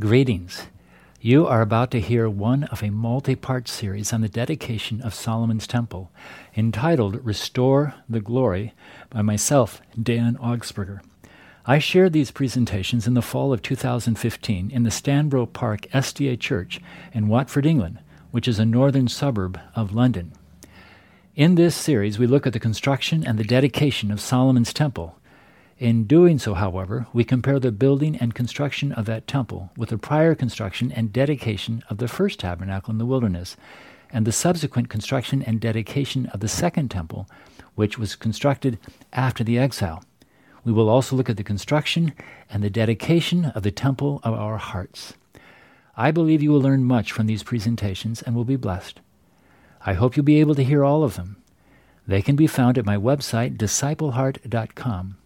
Greetings. You are about to hear one of a multi part series on the dedication of Solomon's Temple, entitled Restore the Glory, by myself, Dan Augsburger. I shared these presentations in the fall of 2015 in the Stanborough Park SDA Church in Watford, England, which is a northern suburb of London. In this series, we look at the construction and the dedication of Solomon's Temple, in doing so, however, we compare the building and construction of that temple with the prior construction and dedication of the first tabernacle in the wilderness, and the subsequent construction and dedication of the second temple, which was constructed after the exile. We will also look at the construction and the dedication of the temple of our hearts. I believe you will learn much from these presentations and will be blessed. I hope you'll be able to hear all of them. They can be found at my website, discipleheart.com.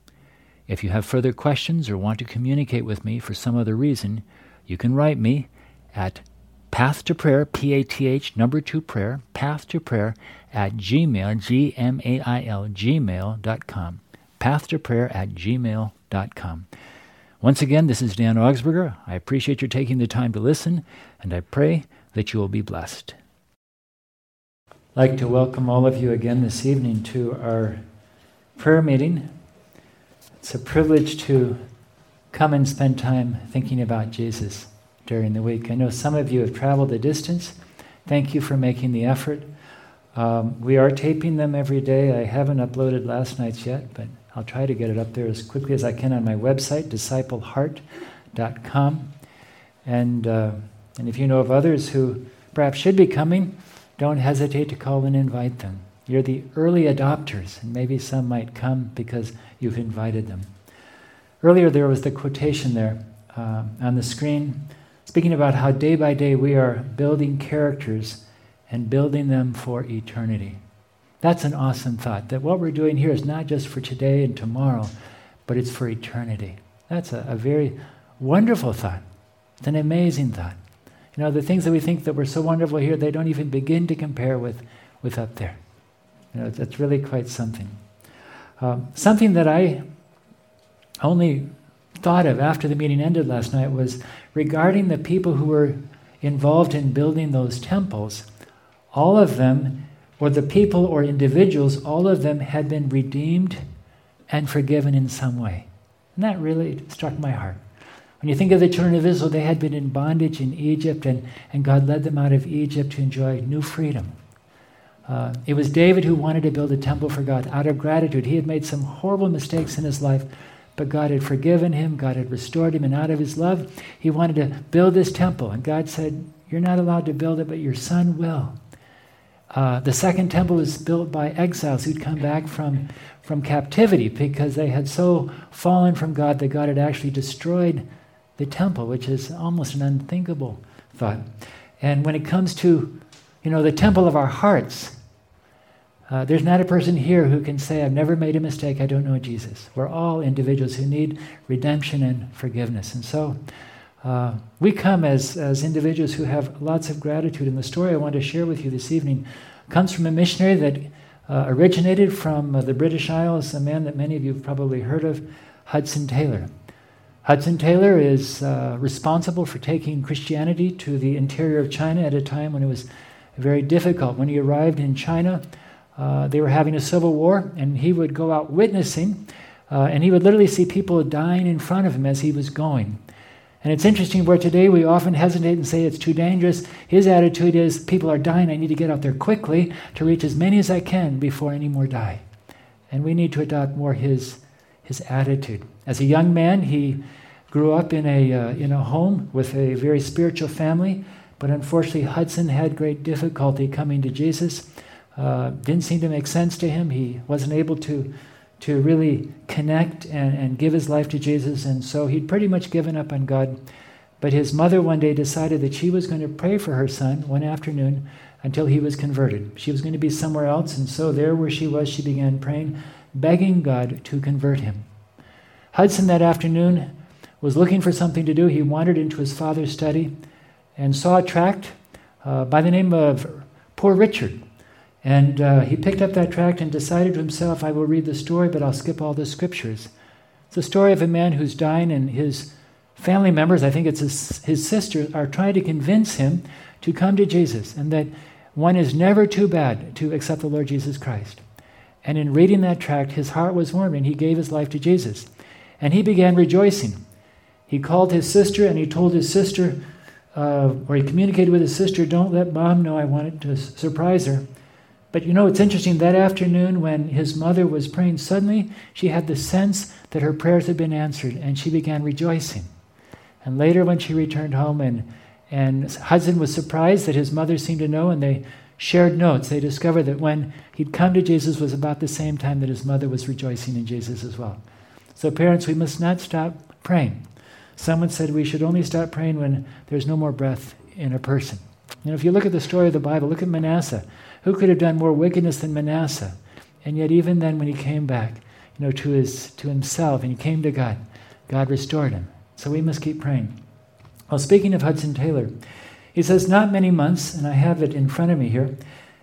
If you have further questions or want to communicate with me for some other reason, you can write me at path to prayer, P A T H number two prayer, path to prayer at gmail, G M A I L, gmail.com. Path to prayer at gmail.com. Once again, this is Dan Augsburger. I appreciate your taking the time to listen, and I pray that you will be blessed. I'd like to welcome all of you again this evening to our prayer meeting it's a privilege to come and spend time thinking about Jesus during the week. I know some of you have traveled the distance. Thank you for making the effort. Um, we are taping them every day. I haven't uploaded last night's yet, but I'll try to get it up there as quickly as I can on my website, discipleheart.com. And, uh, and if you know of others who perhaps should be coming, don't hesitate to call and invite them. You're the early adopters, and maybe some might come because you've invited them. Earlier, there was the quotation there uh, on the screen speaking about how day by day we are building characters and building them for eternity. That's an awesome thought that what we're doing here is not just for today and tomorrow, but it's for eternity. That's a, a very wonderful thought. It's an amazing thought. You know, the things that we think that were so wonderful here, they don't even begin to compare with, with up there. You know, it's, it's really quite something. Um, something that I only thought of after the meeting ended last night was regarding the people who were involved in building those temples. All of them, or the people or individuals, all of them had been redeemed and forgiven in some way. And that really struck my heart. When you think of the children of Israel, they had been in bondage in Egypt, and, and God led them out of Egypt to enjoy new freedom. Uh, it was David who wanted to build a temple for God out of gratitude. He had made some horrible mistakes in his life, but God had forgiven him, God had restored him, and out of his love, he wanted to build this temple. And God said, You're not allowed to build it, but your son will. Uh, the second temple was built by exiles who'd come back from, from captivity because they had so fallen from God that God had actually destroyed the temple, which is almost an unthinkable thought. And when it comes to you know, the temple of our hearts. Uh, there's not a person here who can say, I've never made a mistake, I don't know Jesus. We're all individuals who need redemption and forgiveness. And so uh, we come as, as individuals who have lots of gratitude. And the story I want to share with you this evening comes from a missionary that uh, originated from uh, the British Isles, a man that many of you have probably heard of, Hudson Taylor. Hudson Taylor is uh, responsible for taking Christianity to the interior of China at a time when it was very difficult. When he arrived in China, uh, they were having a civil war, and he would go out witnessing, uh, and he would literally see people dying in front of him as he was going. And it's interesting where today we often hesitate and say it's too dangerous. His attitude is people are dying, I need to get out there quickly to reach as many as I can before any more die. And we need to adopt more his, his attitude. As a young man, he grew up in a, uh, in a home with a very spiritual family. But unfortunately, Hudson had great difficulty coming to Jesus. Uh, didn't seem to make sense to him. He wasn't able to, to really connect and, and give his life to Jesus, and so he'd pretty much given up on God. But his mother one day decided that she was going to pray for her son one afternoon until he was converted. She was going to be somewhere else, and so there where she was, she began praying, begging God to convert him. Hudson that afternoon was looking for something to do. He wandered into his father's study and saw a tract uh, by the name of Poor Richard. And uh, he picked up that tract and decided to himself, I will read the story, but I'll skip all the scriptures. It's the story of a man who's dying, and his family members, I think it's his, his sister, are trying to convince him to come to Jesus and that one is never too bad to accept the Lord Jesus Christ. And in reading that tract, his heart was warmed and he gave his life to Jesus. And he began rejoicing. He called his sister and he told his sister, uh, or he communicated with his sister, don't let mom know I wanted to surprise her. But you know, it's interesting, that afternoon when his mother was praying, suddenly she had the sense that her prayers had been answered and she began rejoicing. And later, when she returned home, and, and Hudson was surprised that his mother seemed to know, and they shared notes, they discovered that when he'd come to Jesus was about the same time that his mother was rejoicing in Jesus as well. So, parents, we must not stop praying. Someone said we should only stop praying when there's no more breath in a person. You know, if you look at the story of the Bible, look at Manasseh. Who could have done more wickedness than Manasseh? And yet, even then, when he came back, you know, to his to himself and he came to God, God restored him. So we must keep praying. Well, speaking of Hudson Taylor, he says, Not many months, and I have it in front of me here.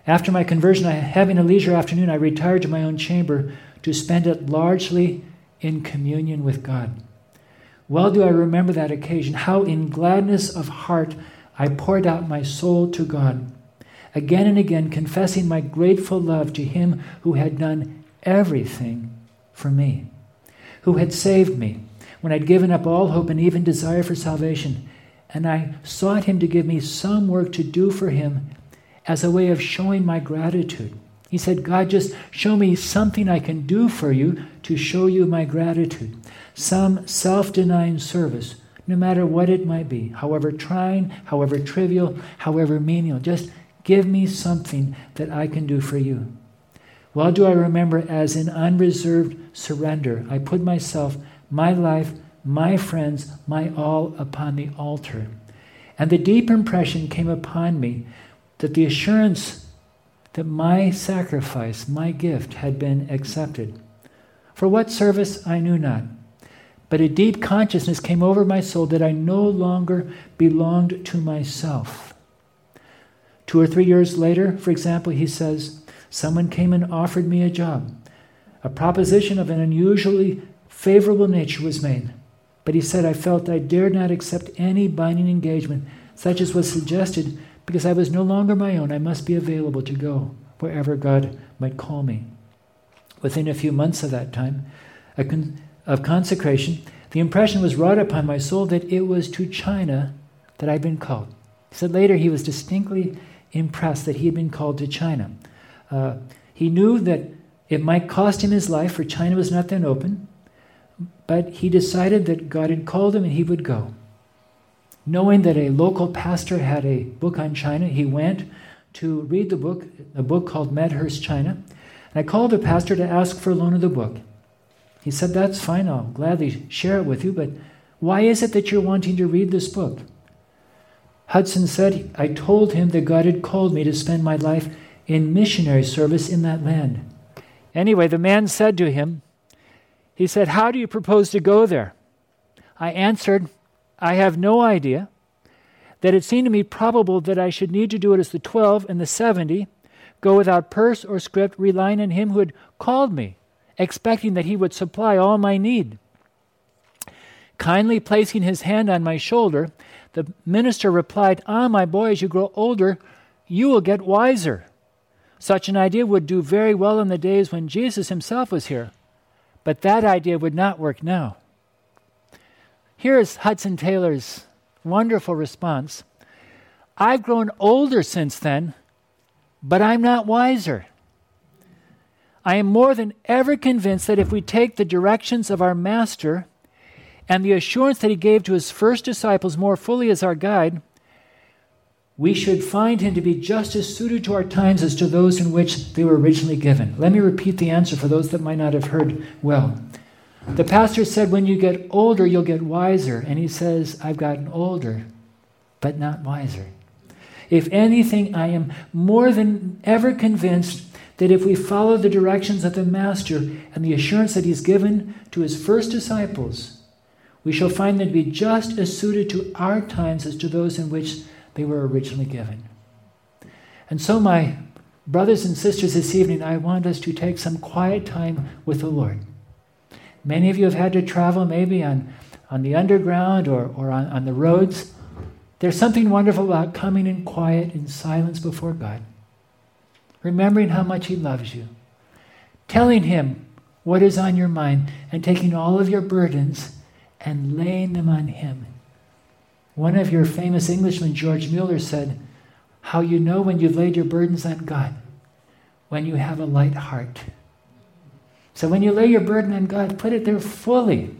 After my conversion, I, having a leisure afternoon, I retired to my own chamber to spend it largely in communion with God. Well do I remember that occasion, how in gladness of heart I poured out my soul to God, again and again confessing my grateful love to Him who had done everything for me, who had saved me when I'd given up all hope and even desire for salvation. And I sought Him to give me some work to do for Him as a way of showing my gratitude. He said, God, just show me something I can do for you to show you my gratitude. Some self denying service, no matter what it might be, however trying, however trivial, however menial. Just give me something that I can do for you. Well, do I remember as in unreserved surrender, I put myself, my life, my friends, my all upon the altar. And the deep impression came upon me that the assurance that my sacrifice, my gift, had been accepted. For what service I knew not. But a deep consciousness came over my soul that I no longer belonged to myself. Two or three years later, for example, he says, someone came and offered me a job. A proposition of an unusually favorable nature was made. But he said, I felt I dared not accept any binding engagement, such as was suggested because I was no longer my own. I must be available to go wherever God might call me. Within a few months of that time, I con- of consecration, the impression was wrought upon my soul that it was to China that I'd been called. He said later he was distinctly impressed that he had been called to China. Uh, he knew that it might cost him his life, for China was not then open, but he decided that God had called him and he would go. Knowing that a local pastor had a book on China, he went to read the book, a book called Medhurst China. And I called the pastor to ask for a loan of the book. He said, That's fine, I'll gladly share it with you, but why is it that you're wanting to read this book? Hudson said, I told him that God had called me to spend my life in missionary service in that land. Anyway, the man said to him, He said, How do you propose to go there? I answered, I have no idea. That it seemed to me probable that I should need to do it as the 12 and the 70, go without purse or script, relying on Him who had called me, expecting that He would supply all my need. Kindly placing his hand on my shoulder, the minister replied, Ah, my boy, as you grow older, you will get wiser. Such an idea would do very well in the days when Jesus himself was here, but that idea would not work now. Here's Hudson Taylor's wonderful response I've grown older since then, but I'm not wiser. I am more than ever convinced that if we take the directions of our Master and the assurance that he gave to his first disciples more fully as our guide, we should find him to be just as suited to our times as to those in which they were originally given. Let me repeat the answer for those that might not have heard well. The pastor said, When you get older, you'll get wiser. And he says, I've gotten older, but not wiser. If anything, I am more than ever convinced that if we follow the directions of the Master and the assurance that He's given to His first disciples, we shall find them to be just as suited to our times as to those in which they were originally given. And so, my brothers and sisters, this evening, I want us to take some quiet time with the Lord. Many of you have had to travel maybe on, on the underground or, or on, on the roads, there's something wonderful about coming in quiet, in silence before God, remembering how much He loves you, telling Him what is on your mind, and taking all of your burdens and laying them on Him. One of your famous Englishmen, George Mueller, said, How you know when you've laid your burdens on God? When you have a light heart. So when you lay your burden on God, put it there fully.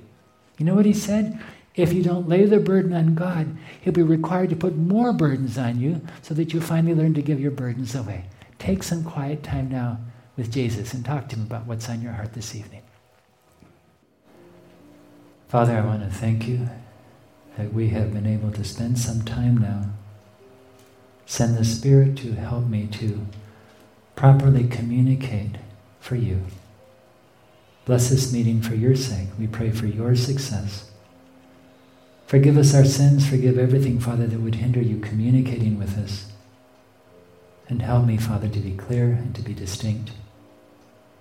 You know what he said? If you don't lay the burden on God, He'll be required to put more burdens on you so that you finally learn to give your burdens away. Take some quiet time now with Jesus and talk to Him about what's on your heart this evening. Father, I want to thank you that we have been able to spend some time now. Send the Spirit to help me to properly communicate for you. Bless this meeting for your sake. We pray for your success. Forgive us our sins, forgive everything, Father, that would hinder you communicating with us. And help me, Father, to be clear and to be distinct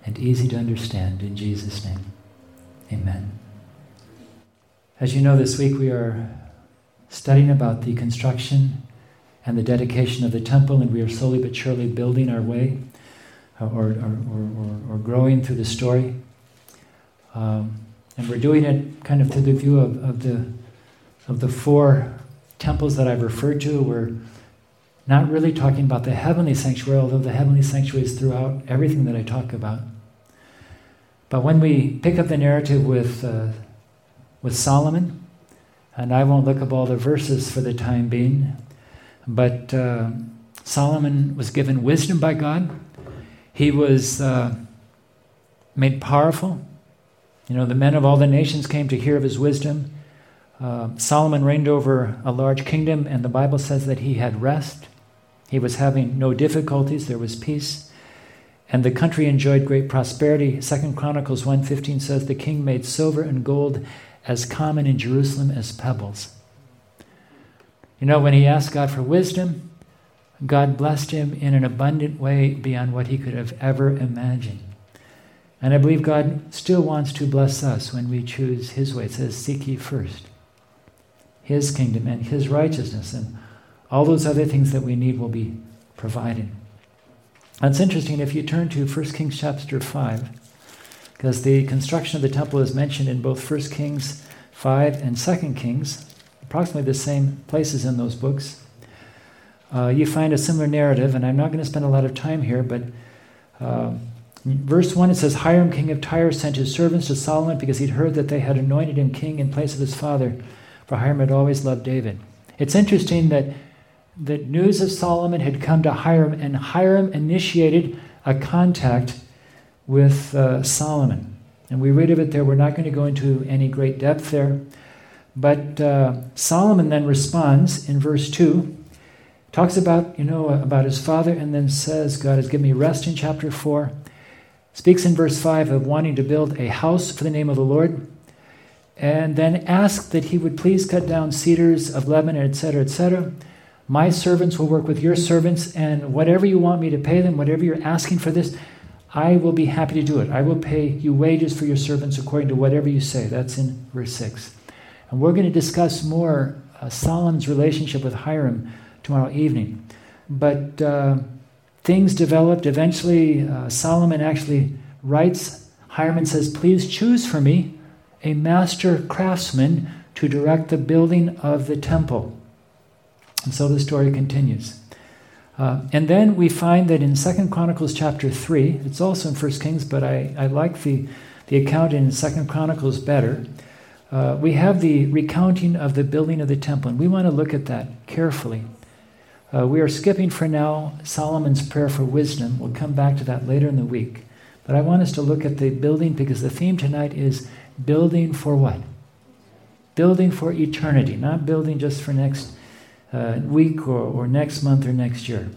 and easy to understand. In Jesus' name, amen. As you know, this week we are studying about the construction and the dedication of the temple, and we are slowly but surely building our way uh, or, or, or, or growing through the story. Um, and we're doing it kind of through the view of, of the of the four temples that I've referred to, we're not really talking about the heavenly sanctuary, although the heavenly sanctuary is throughout everything that I talk about. But when we pick up the narrative with, uh, with Solomon, and I won't look up all the verses for the time being, but uh, Solomon was given wisdom by God. He was uh, made powerful. You know, the men of all the nations came to hear of his wisdom. Uh, Solomon reigned over a large kingdom, and the Bible says that he had rest. He was having no difficulties, there was peace. And the country enjoyed great prosperity. Second Chronicles 1.15 says, The king made silver and gold as common in Jerusalem as pebbles. You know, when he asked God for wisdom, God blessed him in an abundant way beyond what he could have ever imagined. And I believe God still wants to bless us when we choose his way. It says, Seek ye first his kingdom and His righteousness, and all those other things that we need will be provided. That's interesting if you turn to 1 Kings chapter 5, because the construction of the temple is mentioned in both 1 Kings 5 and 2 Kings, approximately the same places in those books. Uh, you find a similar narrative, and I'm not going to spend a lot of time here, but uh, verse 1 it says Hiram, king of Tyre, sent his servants to Solomon because he'd heard that they had anointed him king in place of his father for Hiram had always loved David. It's interesting that the news of Solomon had come to Hiram, and Hiram initiated a contact with uh, Solomon. And we read of it there. We're not going to go into any great depth there. But uh, Solomon then responds in verse 2, talks about, you know, about his father, and then says, God has given me rest in chapter 4. Speaks in verse 5 of wanting to build a house for the name of the Lord and then asked that he would please cut down cedars of Lebanon, etc., etc. My servants will work with your servants, and whatever you want me to pay them, whatever you're asking for this, I will be happy to do it. I will pay you wages for your servants according to whatever you say. That's in verse 6. And we're going to discuss more uh, Solomon's relationship with Hiram tomorrow evening. But uh, things developed. Eventually, uh, Solomon actually writes, Hiram says, Please choose for me a master craftsman to direct the building of the temple. And so the story continues. Uh, and then we find that in Second Chronicles chapter 3, it's also in First Kings, but I, I like the, the account in Second Chronicles better. Uh, we have the recounting of the building of the temple, and we want to look at that carefully. Uh, we are skipping for now Solomon's prayer for wisdom. We'll come back to that later in the week. But I want us to look at the building because the theme tonight is Building for what? Building for eternity, not building just for next uh, week or, or next month or next year.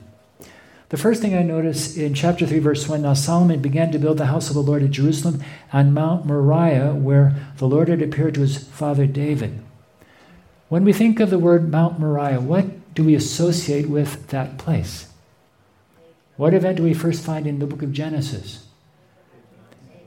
The first thing I notice in chapter 3, verse 1 Now Solomon began to build the house of the Lord at Jerusalem on Mount Moriah, where the Lord had appeared to his father David. When we think of the word Mount Moriah, what do we associate with that place? What event do we first find in the book of Genesis?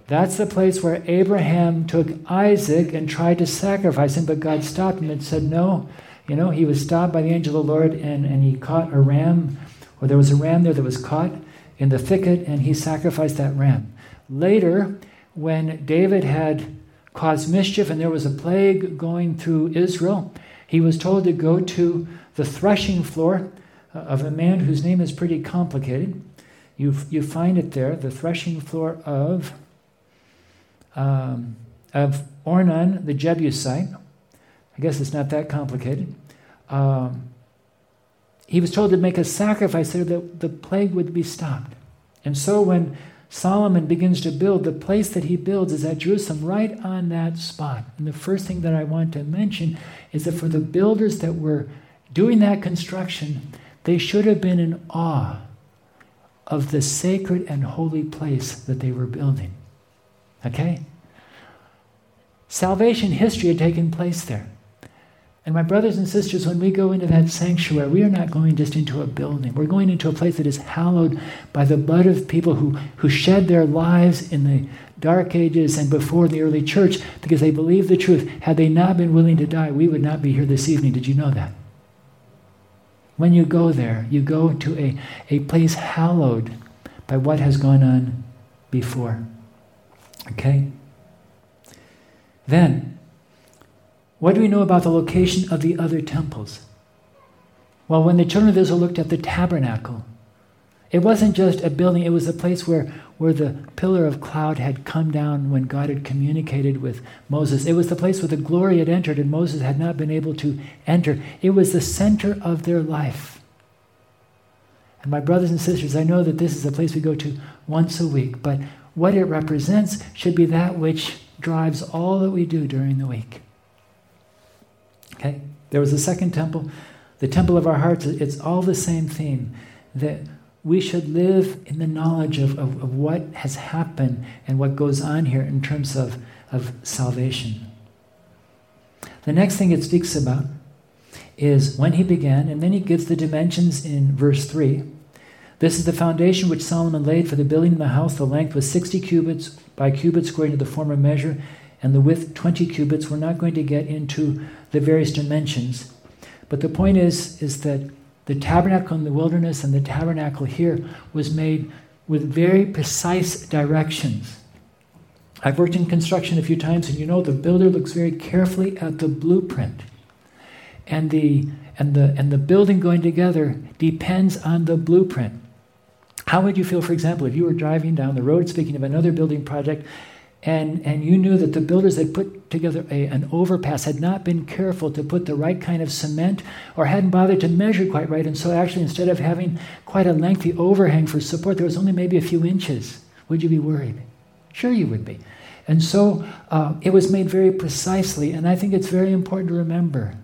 That's the place where Abraham took Isaac and tried to sacrifice him, but God stopped him and said, No. You know, he was stopped by the angel of the Lord and, and he caught a ram, or there was a ram there that was caught in the thicket, and he sacrificed that ram. Later, when David had caused mischief and there was a plague going through Israel, he was told to go to the threshing floor uh, of a man whose name is pretty complicated. You, you find it there, the threshing floor of, um, of Ornan the Jebusite. I guess it's not that complicated. Um, he was told to make a sacrifice there that the plague would be stopped. And so when Solomon begins to build, the place that he builds is at Jerusalem, right on that spot. And the first thing that I want to mention is that for the builders that were doing that construction, they should have been in awe of the sacred and holy place that they were building. Okay? Salvation history had taken place there. And my brothers and sisters, when we go into that sanctuary, we are not going just into a building. We're going into a place that is hallowed by the blood of people who, who shed their lives in the dark ages and before the early church because they believed the truth. Had they not been willing to die, we would not be here this evening. Did you know that? When you go there, you go to a, a place hallowed by what has gone on before. Okay? Then, what do we know about the location of the other temples? Well, when the children of Israel looked at the tabernacle, it wasn't just a building, it was a place where, where the pillar of cloud had come down when God had communicated with Moses. It was the place where the glory had entered and Moses had not been able to enter. It was the center of their life. And my brothers and sisters, I know that this is a place we go to once a week, but what it represents should be that which drives all that we do during the week. Okay? There was a second temple, the temple of our hearts. It's all the same theme that we should live in the knowledge of, of, of what has happened and what goes on here in terms of, of salvation. The next thing it speaks about is when he began, and then he gives the dimensions in verse 3. This is the foundation which Solomon laid for the building of the house. The length was 60 cubits by cubits according to the former measure, and the width 20 cubits. We're not going to get into the various dimensions. But the point is, is that the tabernacle in the wilderness and the tabernacle here was made with very precise directions. I've worked in construction a few times, and you know the builder looks very carefully at the blueprint. And the, and the, and the building going together depends on the blueprint. How would you feel, for example, if you were driving down the road, speaking of another building project, and, and you knew that the builders had put together a, an overpass, had not been careful to put the right kind of cement, or hadn't bothered to measure quite right. And so, actually, instead of having quite a lengthy overhang for support, there was only maybe a few inches. Would you be worried? Sure, you would be. And so, uh, it was made very precisely. And I think it's very important to remember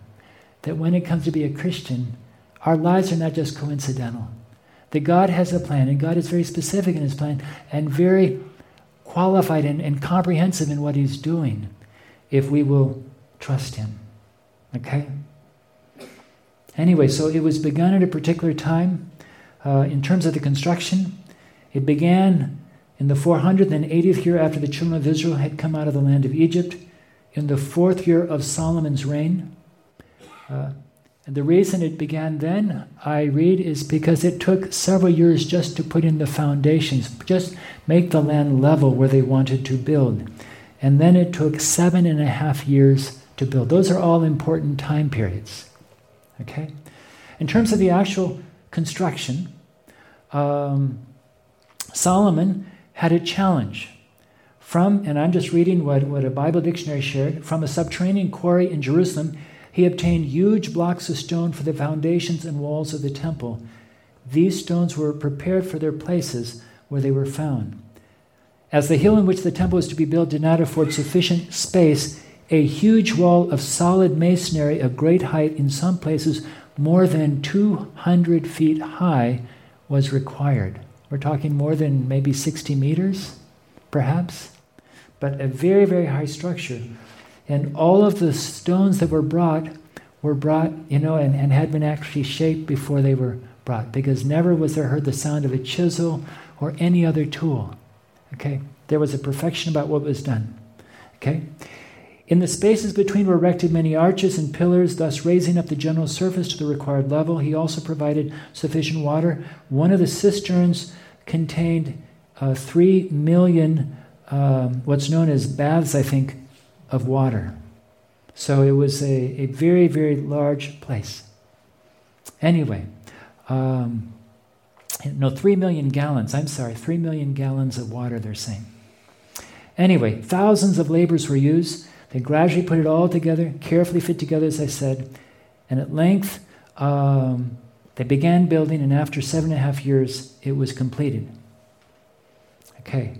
that when it comes to be a Christian, our lives are not just coincidental. That God has a plan, and God is very specific in His plan, and very qualified and, and comprehensive in what he's doing if we will trust him. Okay? Anyway, so it was begun at a particular time. Uh, in terms of the construction, it began in the 480th year after the children of Israel had come out of the land of Egypt, in the fourth year of Solomon's reign. Uh, and the reason it began then, I read, is because it took several years just to put in the foundations, just make the land level where they wanted to build. And then it took seven and a half years to build. Those are all important time periods. Okay? In terms of the actual construction, um, Solomon had a challenge from, and I'm just reading what, what a Bible dictionary shared, from a subterranean quarry in Jerusalem he obtained huge blocks of stone for the foundations and walls of the temple. These stones were prepared for their places where they were found. As the hill in which the temple was to be built did not afford sufficient space, a huge wall of solid masonry of great height, in some places more than 200 feet high, was required. We're talking more than maybe 60 meters, perhaps, but a very, very high structure. And all of the stones that were brought were brought, you know, and, and had been actually shaped before they were brought, because never was there heard the sound of a chisel or any other tool. Okay? there was a perfection about what was done. Okay? In the spaces between were erected many arches and pillars, thus raising up the general surface to the required level. He also provided sufficient water. One of the cisterns contained uh, three million, um, what's known as baths, I think, of water. So it was a, a very, very large place. Anyway, um, no, three million gallons, I'm sorry, three million gallons of water, they're saying. Anyway, thousands of laborers were used. They gradually put it all together, carefully fit together, as I said. And at length, um, they began building, and after seven and a half years, it was completed. Okay.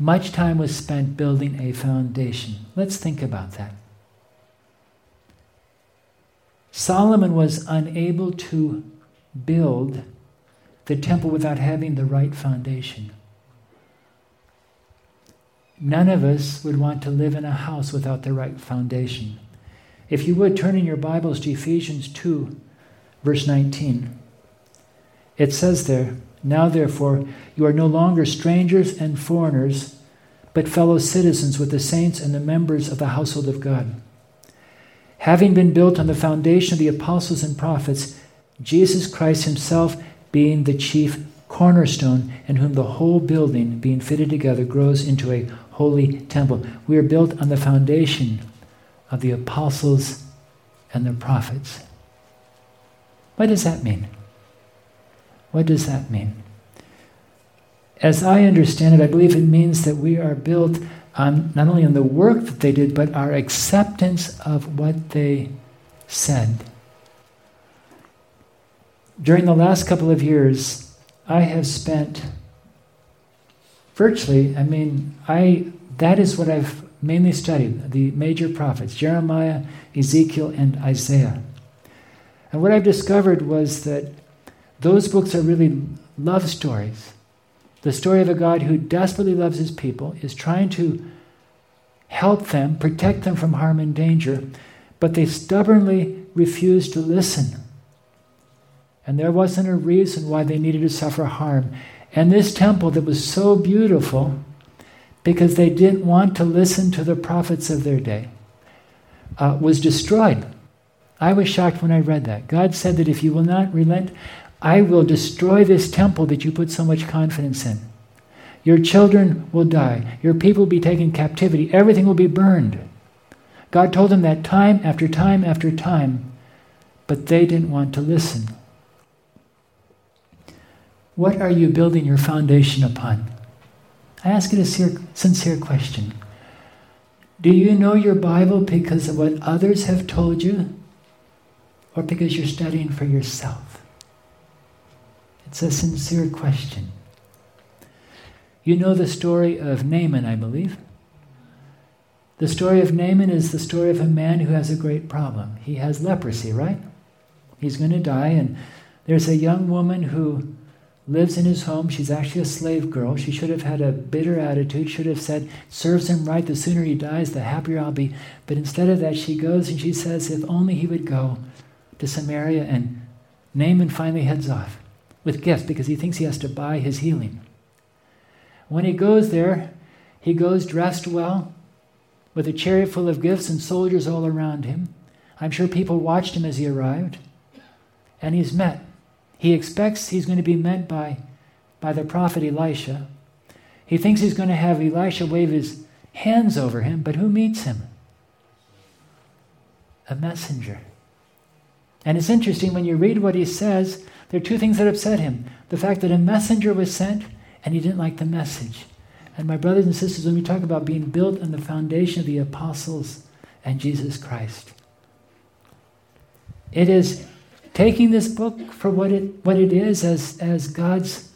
Much time was spent building a foundation. Let's think about that. Solomon was unable to build the temple without having the right foundation. None of us would want to live in a house without the right foundation. If you would turn in your Bibles to Ephesians 2, verse 19, it says there, Now therefore, you are no longer strangers and foreigners, but fellow citizens with the saints and the members of the household of God having been built on the foundation of the apostles and prophets, Jesus Christ himself being the chief cornerstone, in whom the whole building, being fitted together, grows into a holy temple. We are built on the foundation of the apostles and the prophets. What does that mean? What does that mean? As I understand it, I believe it means that we are built on not only on the work that they did, but our acceptance of what they said. During the last couple of years, I have spent virtually, I mean, I that is what I've mainly studied, the major prophets, Jeremiah, Ezekiel, and Isaiah. And what I've discovered was that those books are really love stories the story of a God who desperately loves his people, is trying to help them, protect them from harm and danger, but they stubbornly refuse to listen. And there wasn't a reason why they needed to suffer harm. And this temple that was so beautiful, because they didn't want to listen to the prophets of their day, uh, was destroyed. I was shocked when I read that. God said that if you will not relent, I will destroy this temple that you put so much confidence in. Your children will die. Your people will be taken captivity. Everything will be burned. God told them that time after time after time, but they didn't want to listen. What are you building your foundation upon? I ask it a sincere question. Do you know your Bible because of what others have told you, or because you're studying for yourself? It's a sincere question. You know the story of Naaman, I believe. The story of Naaman is the story of a man who has a great problem. He has leprosy, right? He's going to die, and there's a young woman who lives in his home. She's actually a slave girl. She should have had a bitter attitude, should have said, serves him right, the sooner he dies, the happier I'll be. But instead of that, she goes and she says, if only he would go to Samaria, and Naaman finally heads off with gifts because he thinks he has to buy his healing. When he goes there, he goes dressed well, with a chariot full of gifts and soldiers all around him. I'm sure people watched him as he arrived, and he's met. He expects he's going to be met by, by the prophet Elisha. He thinks he's going to have Elisha wave his hands over him, but who meets him? A messenger. And it's interesting when you read what he says, there are two things that upset him the fact that a messenger was sent and he didn't like the message. And my brothers and sisters, when we talk about being built on the foundation of the apostles and Jesus Christ, it is taking this book for what it, what it is as, as God's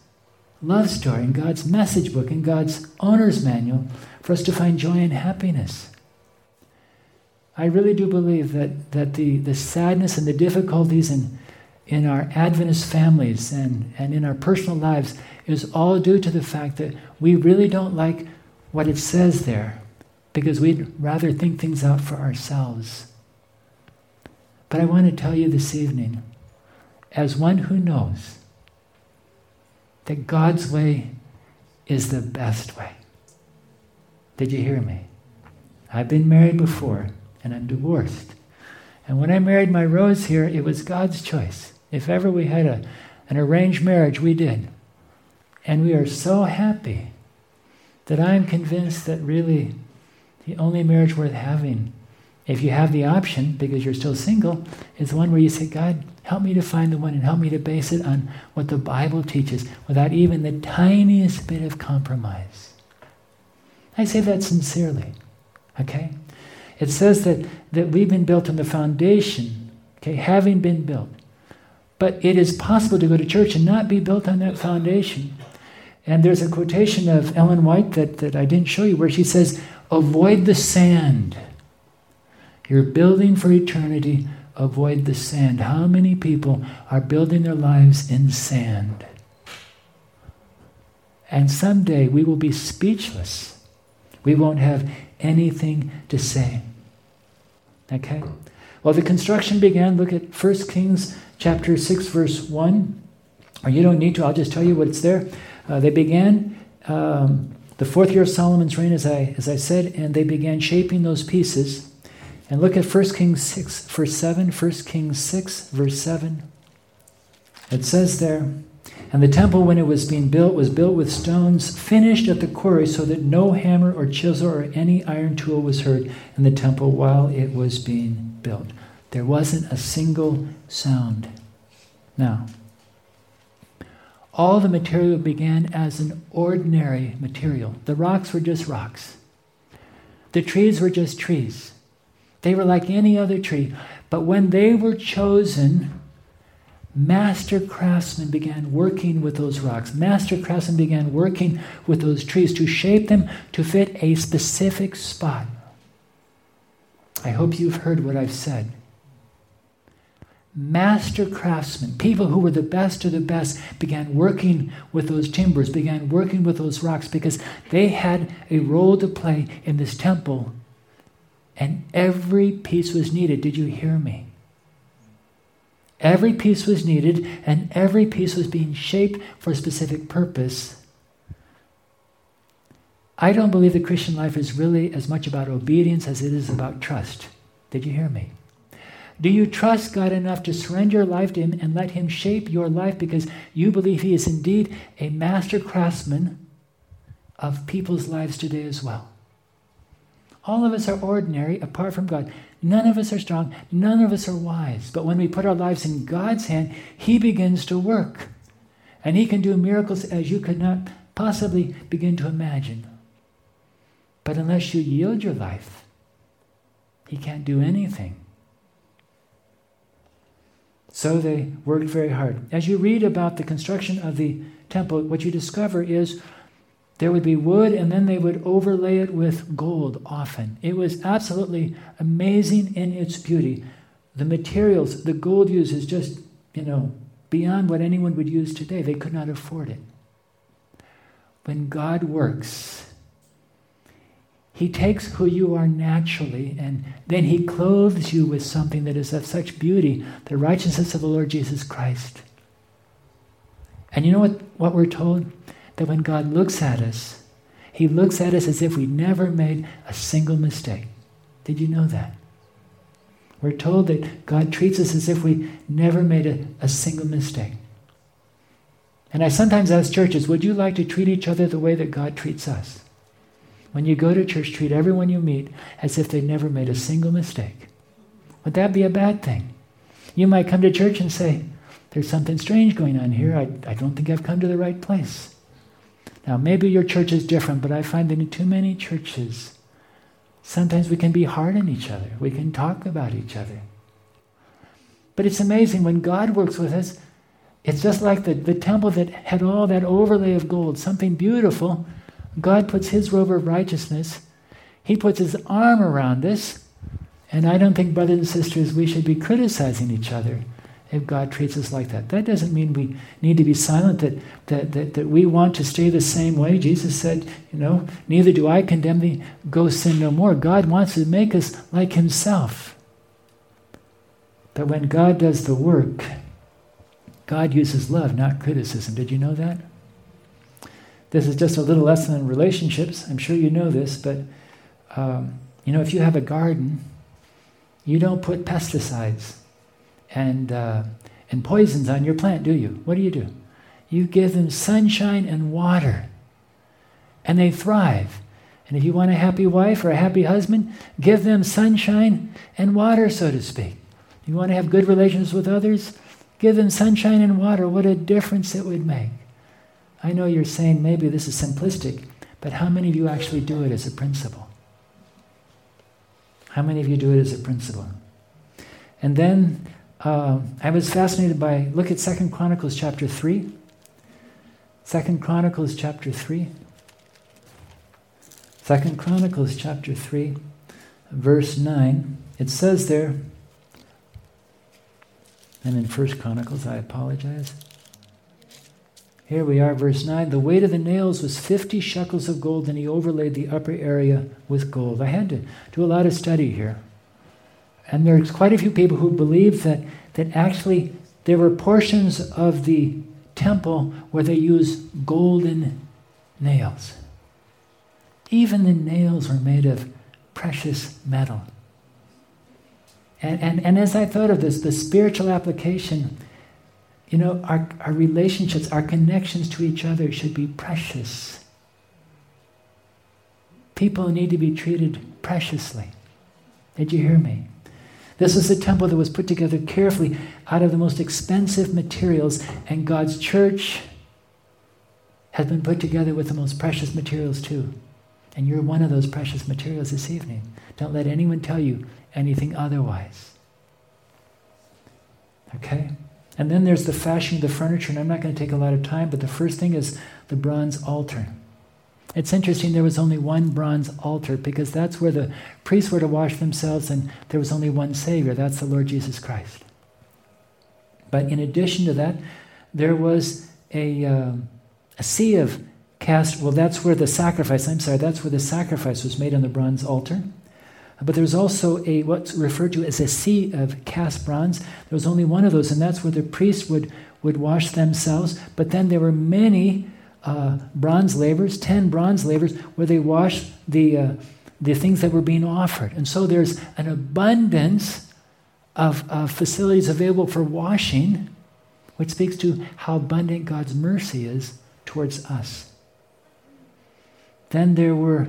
love story and God's message book and God's owner's manual for us to find joy and happiness. I really do believe that, that the, the sadness and the difficulties and in our Adventist families and, and in our personal lives is all due to the fact that we really don't like what it says there because we'd rather think things out for ourselves. But I want to tell you this evening, as one who knows that God's way is the best way. Did you hear me? I've been married before and I'm divorced. And when I married my Rose here, it was God's choice. If ever we had a, an arranged marriage, we did. And we are so happy that I am convinced that really the only marriage worth having, if you have the option because you're still single, is one where you say, God, help me to find the one and help me to base it on what the Bible teaches without even the tiniest bit of compromise. I say that sincerely. Okay? It says that, that we've been built on the foundation, okay, having been built. But it is possible to go to church and not be built on that foundation. And there's a quotation of Ellen White that, that I didn't show you where she says, Avoid the sand. You're building for eternity, avoid the sand. How many people are building their lives in sand? And someday we will be speechless. We won't have anything to say. Okay? Well, the construction began. Look at 1 Kings chapter 6, verse 1. Or you don't need to, I'll just tell you what's there. Uh, they began um, the fourth year of Solomon's reign, as I, as I said, and they began shaping those pieces. And look at 1 Kings 6, verse 7. 1 Kings 6, verse 7. It says there, and the temple, when it was being built, was built with stones finished at the quarry, so that no hammer or chisel or any iron tool was heard in the temple while it was being built. There wasn't a single sound. Now, all the material began as an ordinary material. The rocks were just rocks. The trees were just trees. They were like any other tree. But when they were chosen, master craftsmen began working with those rocks. Master craftsmen began working with those trees to shape them to fit a specific spot. I hope you've heard what I've said. Master craftsmen, people who were the best of the best, began working with those timbers, began working with those rocks because they had a role to play in this temple, and every piece was needed. Did you hear me? Every piece was needed, and every piece was being shaped for a specific purpose. I don't believe the Christian life is really as much about obedience as it is about trust. Did you hear me? Do you trust God enough to surrender your life to Him and let Him shape your life because you believe He is indeed a master craftsman of people's lives today as well? All of us are ordinary apart from God. None of us are strong. None of us are wise. But when we put our lives in God's hand, He begins to work. And He can do miracles as you could not possibly begin to imagine. But unless you yield your life, He can't do anything. So they worked very hard. As you read about the construction of the temple, what you discover is there would be wood, and then they would overlay it with gold often. It was absolutely amazing in its beauty. The materials, the gold used is just, you know, beyond what anyone would use today. They could not afford it. When God works, He takes who you are naturally and then He clothes you with something that is of such beauty, the righteousness of the Lord Jesus Christ. And you know what, what we're told? that when God looks at us, He looks at us as if we never made a single mistake. Did you know that? We're told that God treats us as if we never made a, a single mistake. And I sometimes ask churches, would you like to treat each other the way that God treats us? When you go to church, treat everyone you meet as if they never made a single mistake. Would that be a bad thing? You might come to church and say, There's something strange going on here. I, I don't think I've come to the right place. Now, maybe your church is different, but I find that in too many churches, sometimes we can be hard on each other. We can talk about each other. But it's amazing when God works with us, it's just like the, the temple that had all that overlay of gold, something beautiful. God puts his robe of righteousness, he puts his arm around us. And I don't think, brothers and sisters, we should be criticizing each other if God treats us like that. That doesn't mean we need to be silent, that, that, that, that we want to stay the same way. Jesus said, you know, neither do I condemn thee, go sin no more. God wants to make us like himself. But when God does the work, God uses love, not criticism. Did you know that? This is just a little lesson in relationships. I'm sure you know this, but um, you know, if you have a garden, you don't put pesticides and uh, and poisons on your plant, do you? What do you do? You give them sunshine and water, and they thrive. And if you want a happy wife or a happy husband, give them sunshine and water, so to speak. You want to have good relations with others? Give them sunshine and water. What a difference it would make. I know you're saying maybe this is simplistic, but how many of you actually do it as a principle? How many of you do it as a principle? And then uh, I was fascinated by look at Second Chronicles chapter three. Second Chronicles chapter three. Second Chronicles chapter three, verse nine. It says there, and in First Chronicles, I apologize. Here we are, verse 9. The weight of the nails was 50 shekels of gold, and he overlaid the upper area with gold. I had to do a lot of study here. And there's quite a few people who believe that, that actually there were portions of the temple where they used golden nails. Even the nails were made of precious metal. And, and, and as I thought of this, the spiritual application you know, our, our relationships, our connections to each other should be precious. People need to be treated preciously. Did you hear me? This was a temple that was put together carefully out of the most expensive materials, and God's church has been put together with the most precious materials too. And you're one of those precious materials this evening. Don't let anyone tell you anything otherwise. Okay? And then there's the fashioning of the furniture, and I'm not going to take a lot of time, but the first thing is the bronze altar. It's interesting there was only one bronze altar because that's where the priests were to wash themselves, and there was only one Savior. That's the Lord Jesus Christ. But in addition to that, there was a, uh, a sea of cast. Well, that's where the sacrifice, I'm sorry, that's where the sacrifice was made on the bronze altar. But there's also a what's referred to as a sea of cast bronze. There was only one of those, and that's where the priests would, would wash themselves. But then there were many uh, bronze lavers, ten bronze lavers, where they washed the, uh, the things that were being offered. And so there's an abundance of, of facilities available for washing, which speaks to how abundant God's mercy is towards us. Then there were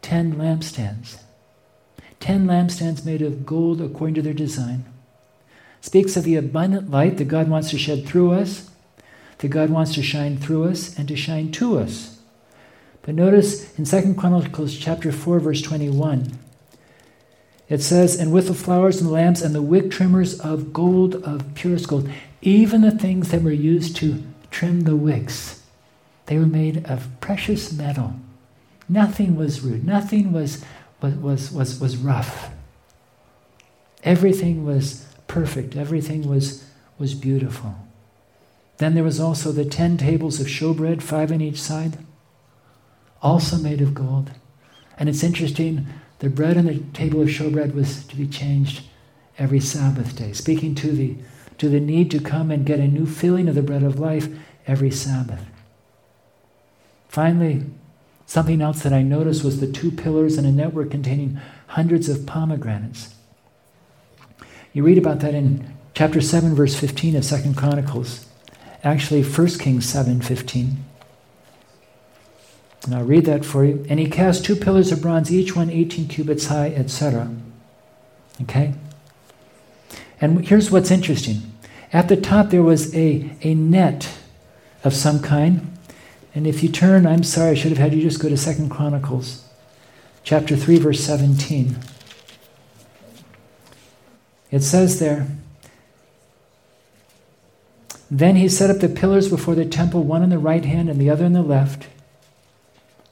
ten lampstands ten lampstands made of gold according to their design. Speaks of the abundant light that God wants to shed through us, that God wants to shine through us and to shine to us. But notice in 2 Chronicles chapter 4, verse 21, it says, And with the flowers and the lamps and the wick trimmers of gold, of purest gold, even the things that were used to trim the wicks, they were made of precious metal. Nothing was rude, nothing was was, was, was, was rough. Everything was perfect, everything was, was beautiful. Then there was also the ten tables of showbread, five on each side, also made of gold. And it's interesting, the bread on the table of showbread was to be changed every Sabbath day, speaking to the, to the need to come and get a new filling of the bread of life every Sabbath. Finally, Something else that I noticed was the two pillars and a network containing hundreds of pomegranates. You read about that in chapter 7, verse 15 of Second Chronicles. Actually, 1 Kings 7 15. And I'll read that for you. And he cast two pillars of bronze, each one 18 cubits high, etc. Okay? And here's what's interesting. At the top, there was a, a net of some kind and if you turn, I'm sorry, I should have had you just go to Second Chronicles, chapter 3, verse 17. It says there, Then he set up the pillars before the temple, one on the right hand and the other on the left.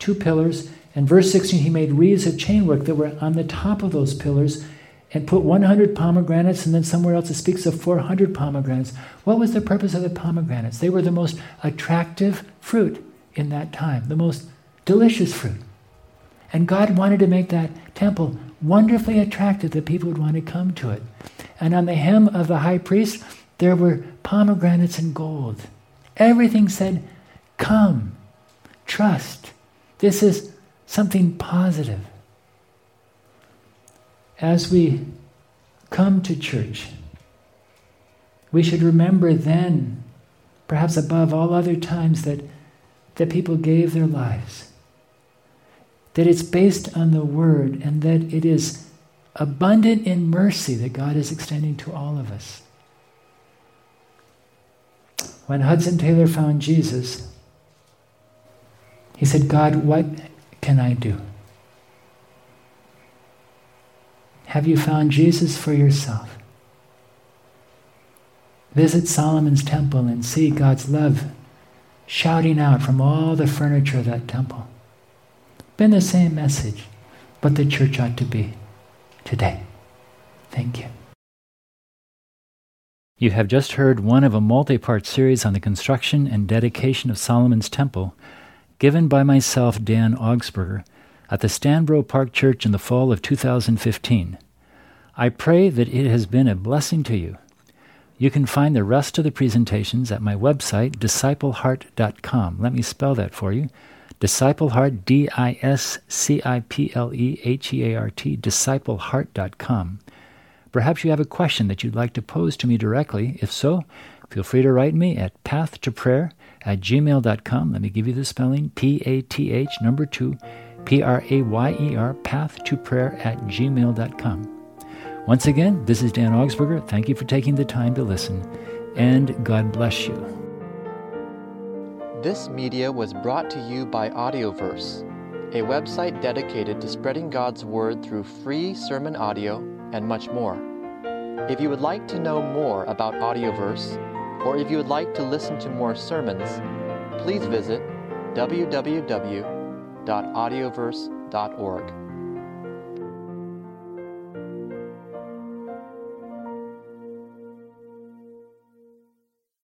Two pillars. And verse 16, he made wreaths of chainwork that were on the top of those pillars and put 100 pomegranates, and then somewhere else it speaks of 400 pomegranates. What was the purpose of the pomegranates? They were the most attractive fruit in that time, the most delicious fruit. And God wanted to make that temple wonderfully attractive that people would want to come to it. And on the hem of the high priest, there were pomegranates and gold. Everything said, Come, trust. This is something positive. As we come to church, we should remember then, perhaps above all other times, that, that people gave their lives. That it's based on the Word and that it is abundant in mercy that God is extending to all of us. When Hudson Taylor found Jesus, he said, God, what can I do? Have you found Jesus for yourself? Visit Solomon's temple and see God's love shouting out from all the furniture of that temple. Been the same message, what the church ought to be today. Thank you. You have just heard one of a multi part series on the construction and dedication of Solomon's Temple, given by myself, Dan Augsburger, at the Stanborough Park Church in the fall of 2015. I pray that it has been a blessing to you. You can find the rest of the presentations at my website, discipleheart.com. Let me spell that for you. Discipleheart, D I S C I P L E H E A R T, discipleheart.com. Perhaps you have a question that you'd like to pose to me directly. If so, feel free to write me at path2prayer at gmail.com. Let me give you the spelling P A T H number two, P R A Y E R, path to prayer at gmail.com. Once again, this is Dan Augsburger. Thank you for taking the time to listen, and God bless you. This media was brought to you by Audioverse, a website dedicated to spreading God's Word through free sermon audio and much more. If you would like to know more about Audioverse, or if you would like to listen to more sermons, please visit www.audioverse.org.